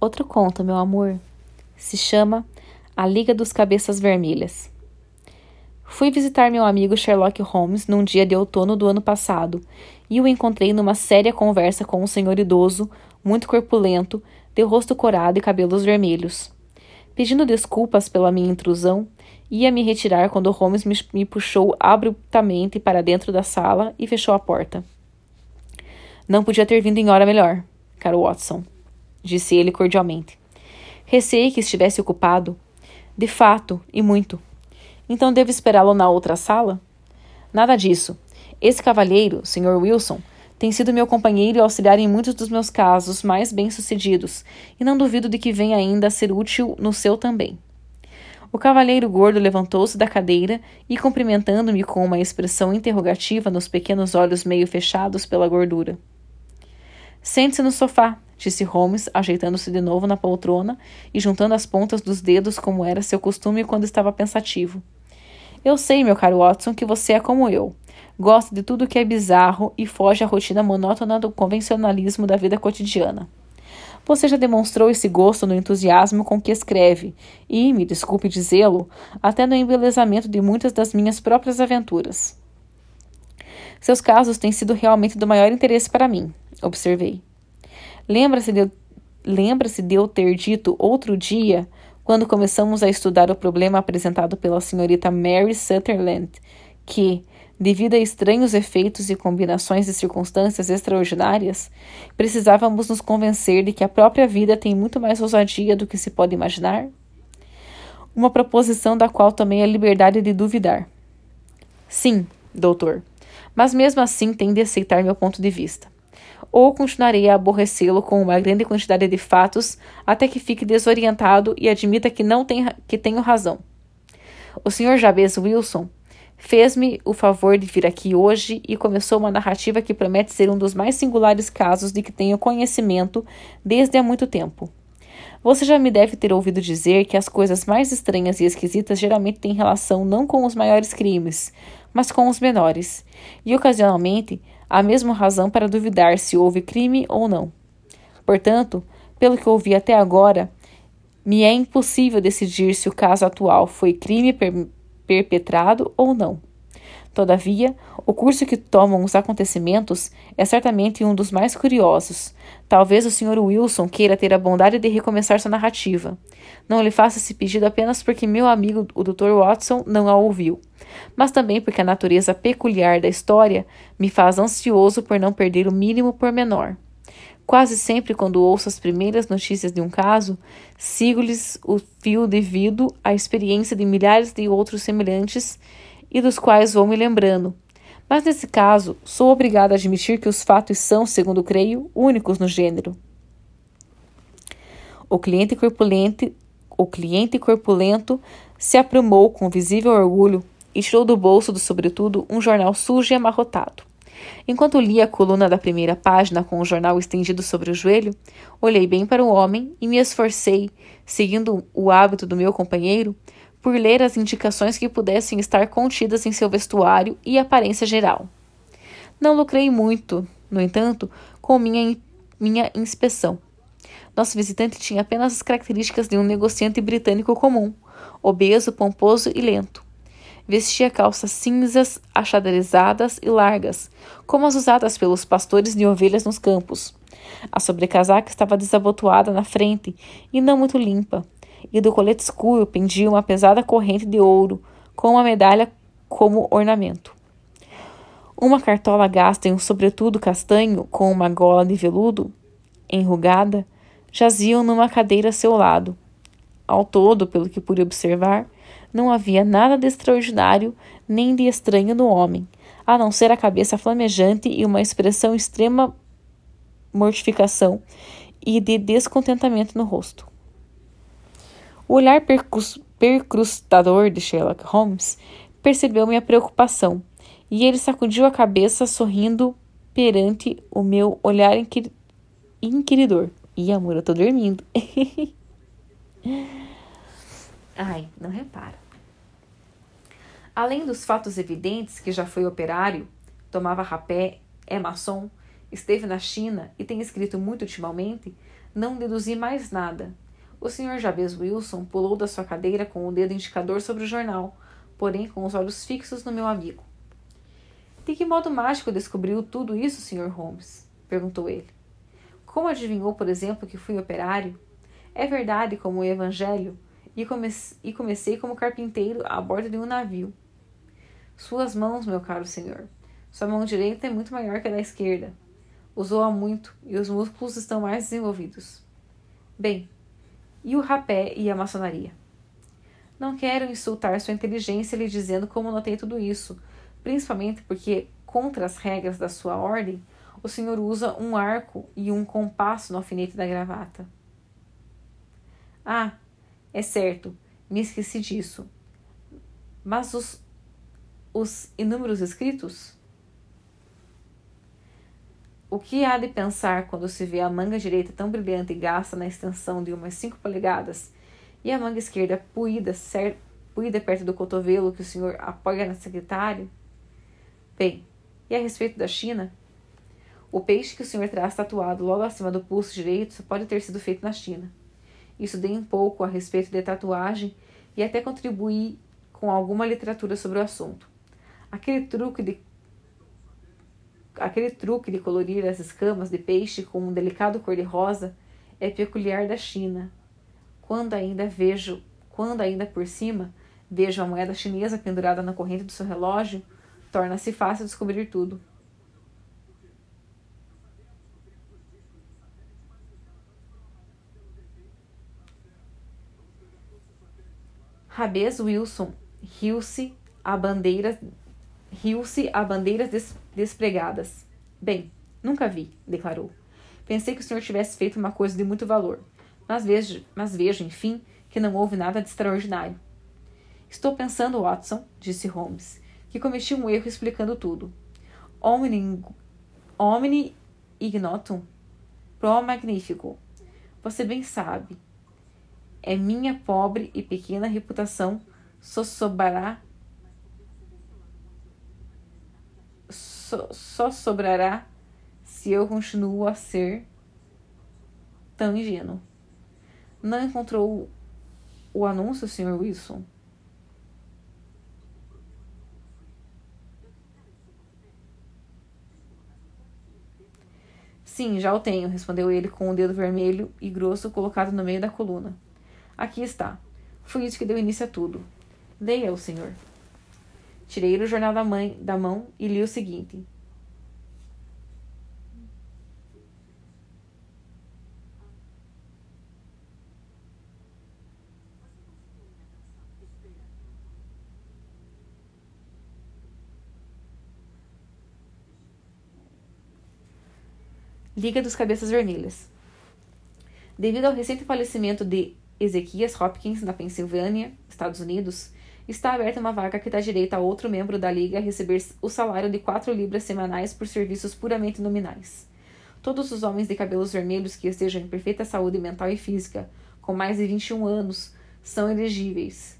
Outro conto, meu amor. Se chama A Liga dos Cabeças Vermelhas. Fui visitar meu amigo Sherlock Holmes num dia de outono do ano passado e o encontrei numa séria conversa com um senhor idoso, muito corpulento, de rosto corado e cabelos vermelhos. Pedindo desculpas pela minha intrusão, ia me retirar quando Holmes me, me puxou abruptamente para dentro da sala e fechou a porta. Não podia ter vindo em hora melhor, caro Watson, disse ele cordialmente. Receei que estivesse ocupado. De fato, e muito. Então devo esperá-lo na outra sala? Nada disso. Esse cavalheiro, Sr. Wilson, tem sido meu companheiro e auxiliar em muitos dos meus casos mais bem-sucedidos, e não duvido de que venha ainda a ser útil no seu também. O cavalheiro gordo levantou-se da cadeira e, cumprimentando-me com uma expressão interrogativa nos pequenos olhos meio fechados pela gordura. Sente-se no sofá, disse Holmes, ajeitando-se de novo na poltrona e juntando as pontas dos dedos como era seu costume quando estava pensativo. Eu sei, meu caro Watson, que você é como eu. Gosta de tudo que é bizarro e foge à rotina monótona do convencionalismo da vida cotidiana. Você já demonstrou esse gosto no entusiasmo com que escreve, e, me desculpe dizê-lo, até no embelezamento de muitas das minhas próprias aventuras. Seus casos têm sido realmente do maior interesse para mim, observei. Lembra-se de, lembra de eu ter dito outro dia quando começamos a estudar o problema apresentado pela senhorita Mary Sutherland, que, devido a estranhos efeitos e combinações de circunstâncias extraordinárias, precisávamos nos convencer de que a própria vida tem muito mais ousadia do que se pode imaginar? Uma proposição da qual tomei a liberdade de duvidar. Sim, doutor, mas mesmo assim tem de aceitar meu ponto de vista ou continuarei a aborrecê-lo com uma grande quantidade de fatos até que fique desorientado e admita que não tem, que tenho razão. O Sr. Jabez Wilson fez-me o favor de vir aqui hoje e começou uma narrativa que promete ser um dos mais singulares casos de que tenho conhecimento desde há muito tempo. Você já me deve ter ouvido dizer que as coisas mais estranhas e esquisitas geralmente têm relação não com os maiores crimes, mas com os menores, e ocasionalmente há mesmo razão para duvidar se houve crime ou não. Portanto, pelo que ouvi até agora, me é impossível decidir se o caso atual foi crime per perpetrado ou não. Todavia, o curso que tomam os acontecimentos é certamente um dos mais curiosos. Talvez o Sr. Wilson queira ter a bondade de recomeçar sua narrativa. Não lhe faça esse pedido apenas porque meu amigo, o Dr. Watson, não a ouviu, mas também porque a natureza peculiar da história me faz ansioso por não perder o mínimo pormenor. Quase sempre, quando ouço as primeiras notícias de um caso, sigo-lhes o fio devido à experiência de milhares de outros semelhantes e dos quais vou me lembrando. Mas nesse caso, sou obrigado a admitir que os fatos são, segundo creio, únicos no gênero. O cliente corpulento, o cliente corpulento se aprumou com visível orgulho e tirou do bolso do sobretudo um jornal sujo e amarrotado. Enquanto lia a coluna da primeira página com o jornal estendido sobre o joelho, olhei bem para o homem e me esforcei, seguindo o hábito do meu companheiro, por ler as indicações que pudessem estar contidas em seu vestuário e aparência geral. Não lucrei muito, no entanto, com minha, minha inspeção. Nosso visitante tinha apenas as características de um negociante britânico comum, obeso, pomposo e lento. Vestia calças cinzas, achadarizadas e largas, como as usadas pelos pastores de ovelhas nos campos. A sobrecasaca estava desabotoada na frente e não muito limpa, e do colete escuro pendia uma pesada corrente de ouro, com uma medalha como ornamento. Uma cartola gasta em um sobretudo castanho, com uma gola de veludo enrugada, jaziam numa cadeira a seu lado. Ao todo, pelo que pude observar, não havia nada de extraordinário nem de estranho no homem, a não ser a cabeça flamejante e uma expressão extrema mortificação e de descontentamento no rosto. O olhar percrustador de Sherlock Holmes percebeu minha preocupação e ele sacudiu a cabeça sorrindo perante o meu olhar inquir inquiridor. Ih, amor, eu tô dormindo. Ai, não repara. Além dos fatos evidentes que já foi operário, tomava rapé, é maçom, esteve na China e tem escrito muito ultimamente, Não deduzi mais nada. O Sr. Jabez Wilson pulou da sua cadeira com o dedo indicador sobre o jornal, porém com os olhos fixos no meu amigo. De que modo mágico descobriu tudo isso, Sr. Holmes? perguntou ele. Como adivinhou, por exemplo, que fui operário? É verdade, como o Evangelho, e, e comecei como carpinteiro a bordo de um navio. Suas mãos, meu caro senhor. Sua mão direita é muito maior que a da esquerda. Usou-a muito e os músculos estão mais desenvolvidos. Bem, e o rapé e a maçonaria? Não quero insultar sua inteligência lhe dizendo como notei tudo isso, principalmente porque, contra as regras da sua ordem, o senhor usa um arco e um compasso no alfinete da gravata. Ah, é certo, me esqueci disso. Mas os, os inúmeros escritos? O que há de pensar quando se vê a manga direita tão brilhante e gasta na extensão de umas cinco polegadas e a manga esquerda puída, cer puída perto do cotovelo que o senhor apoia na secretária? Bem, e a respeito da China? O peixe que o senhor traz tatuado logo acima do pulso direito só pode ter sido feito na China. Isso dei um pouco a respeito de tatuagem e até contribuí com alguma literatura sobre o assunto. Aquele truque de Aquele truque de colorir as escamas de peixe com um delicado cor-de-rosa é peculiar da China. Quando ainda vejo, quando ainda por cima vejo a moeda chinesa pendurada na corrente do seu relógio, torna-se fácil descobrir tudo. Rabes Wilson riu-se a bandeiras riu-se a bandeiras des despregadas. Bem, nunca vi, declarou. Pensei que o senhor tivesse feito uma coisa de muito valor, mas vejo, mas vejo, enfim, que não houve nada de extraordinário. Estou pensando, Watson, disse Holmes, que cometi um erro explicando tudo. Omni, omni ignotum pro magnifico. Você bem sabe. É minha pobre e pequena reputação sossobará só, só sobrará se eu continuo a ser tão ingênuo. Não encontrou o anúncio, Sr. Wilson? Sim, já o tenho, respondeu ele com o dedo vermelho e grosso colocado no meio da coluna. Aqui está. Foi isso que deu início a tudo. Leia-o, senhor. Tirei o jornal da, mãe, da mão e li o seguinte. Liga dos Cabeças Vermelhas. Devido ao recente falecimento de Ezequias Hopkins, na Pensilvânia, Estados Unidos, está aberta uma vaga que dá direito a outro membro da Liga a receber o salário de 4 libras semanais por serviços puramente nominais. Todos os homens de cabelos vermelhos que estejam em perfeita saúde mental e física, com mais de 21 anos, são elegíveis.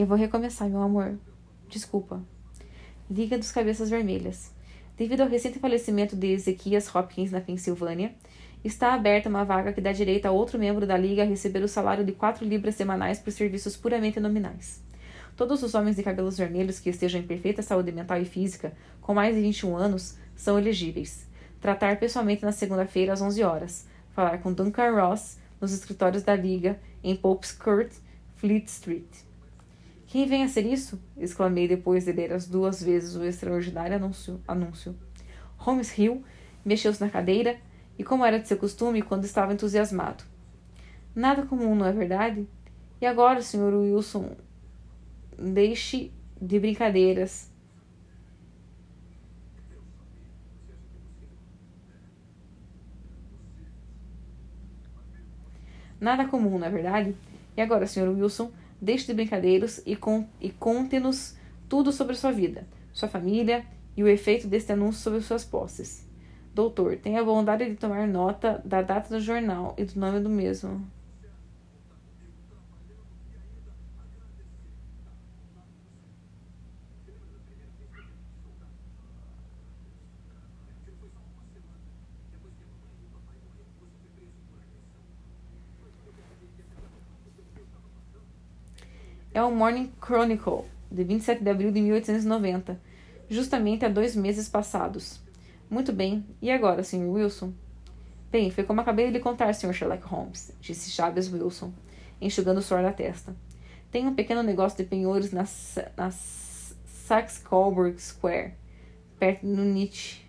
Eu vou recomeçar, meu amor. Desculpa. Liga dos Cabeças Vermelhas. Devido ao recente falecimento de Ezequias Hopkins na Pensilvânia, Está aberta uma vaga que dá direito a outro membro da Liga a receber o salário de quatro libras semanais por serviços puramente nominais. Todos os homens de cabelos vermelhos que estejam em perfeita saúde mental e física, com mais de 21 anos, são elegíveis. Tratar pessoalmente na segunda-feira às 11 horas. Falar com Duncan Ross nos escritórios da Liga em Pope's Court, Fleet Street. Quem vem a ser isso? exclamei depois de ler as duas vezes o extraordinário anúncio. anúncio. Holmes riu, mexeu-se na cadeira e, como era de seu costume, quando estava entusiasmado. Nada comum, não é verdade? E agora, Sr. Wilson, deixe de brincadeiras. Nada comum, não é verdade? E agora, Sr. Wilson, deixe de brincadeiras e, con e conte-nos tudo sobre sua vida, sua família e o efeito deste anúncio sobre suas posses. Doutor, tenha a bondade de tomar nota da data do jornal e do nome do mesmo. É o Morning Chronicle, de 27 de abril de 1890, justamente há dois meses passados. Muito bem. E agora, Sr. Wilson? Bem, foi como acabei de lhe contar, Sr. Sherlock Holmes, disse Chaves Wilson, enxugando o suor da testa. Tenho um pequeno negócio de penhores na, na Saxe-Coburg Square, perto de Nietzsche.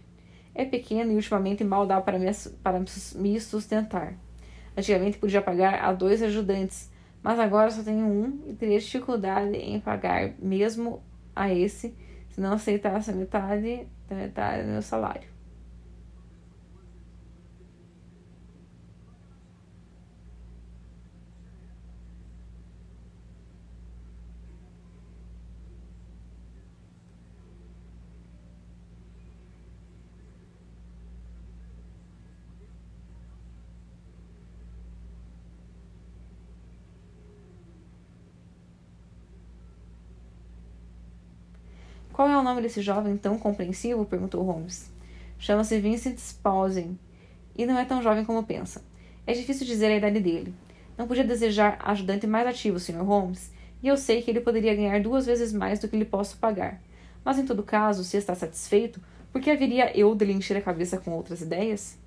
É pequeno e ultimamente mal dá para me, para me sustentar. Antigamente podia pagar a dois ajudantes, mas agora só tenho um e teria dificuldade em pagar mesmo a esse se não aceitasse a metade da metade do meu salário. Qual é o nome desse jovem tão compreensivo? perguntou Holmes. Chama-se Vincent Spaulding e não é tão jovem como pensa. É difícil dizer a idade dele. Não podia desejar ajudante mais ativo, Sr. Holmes, e eu sei que ele poderia ganhar duas vezes mais do que lhe posso pagar. Mas em todo caso, se está satisfeito, por que haveria eu de lhe encher a cabeça com outras ideias?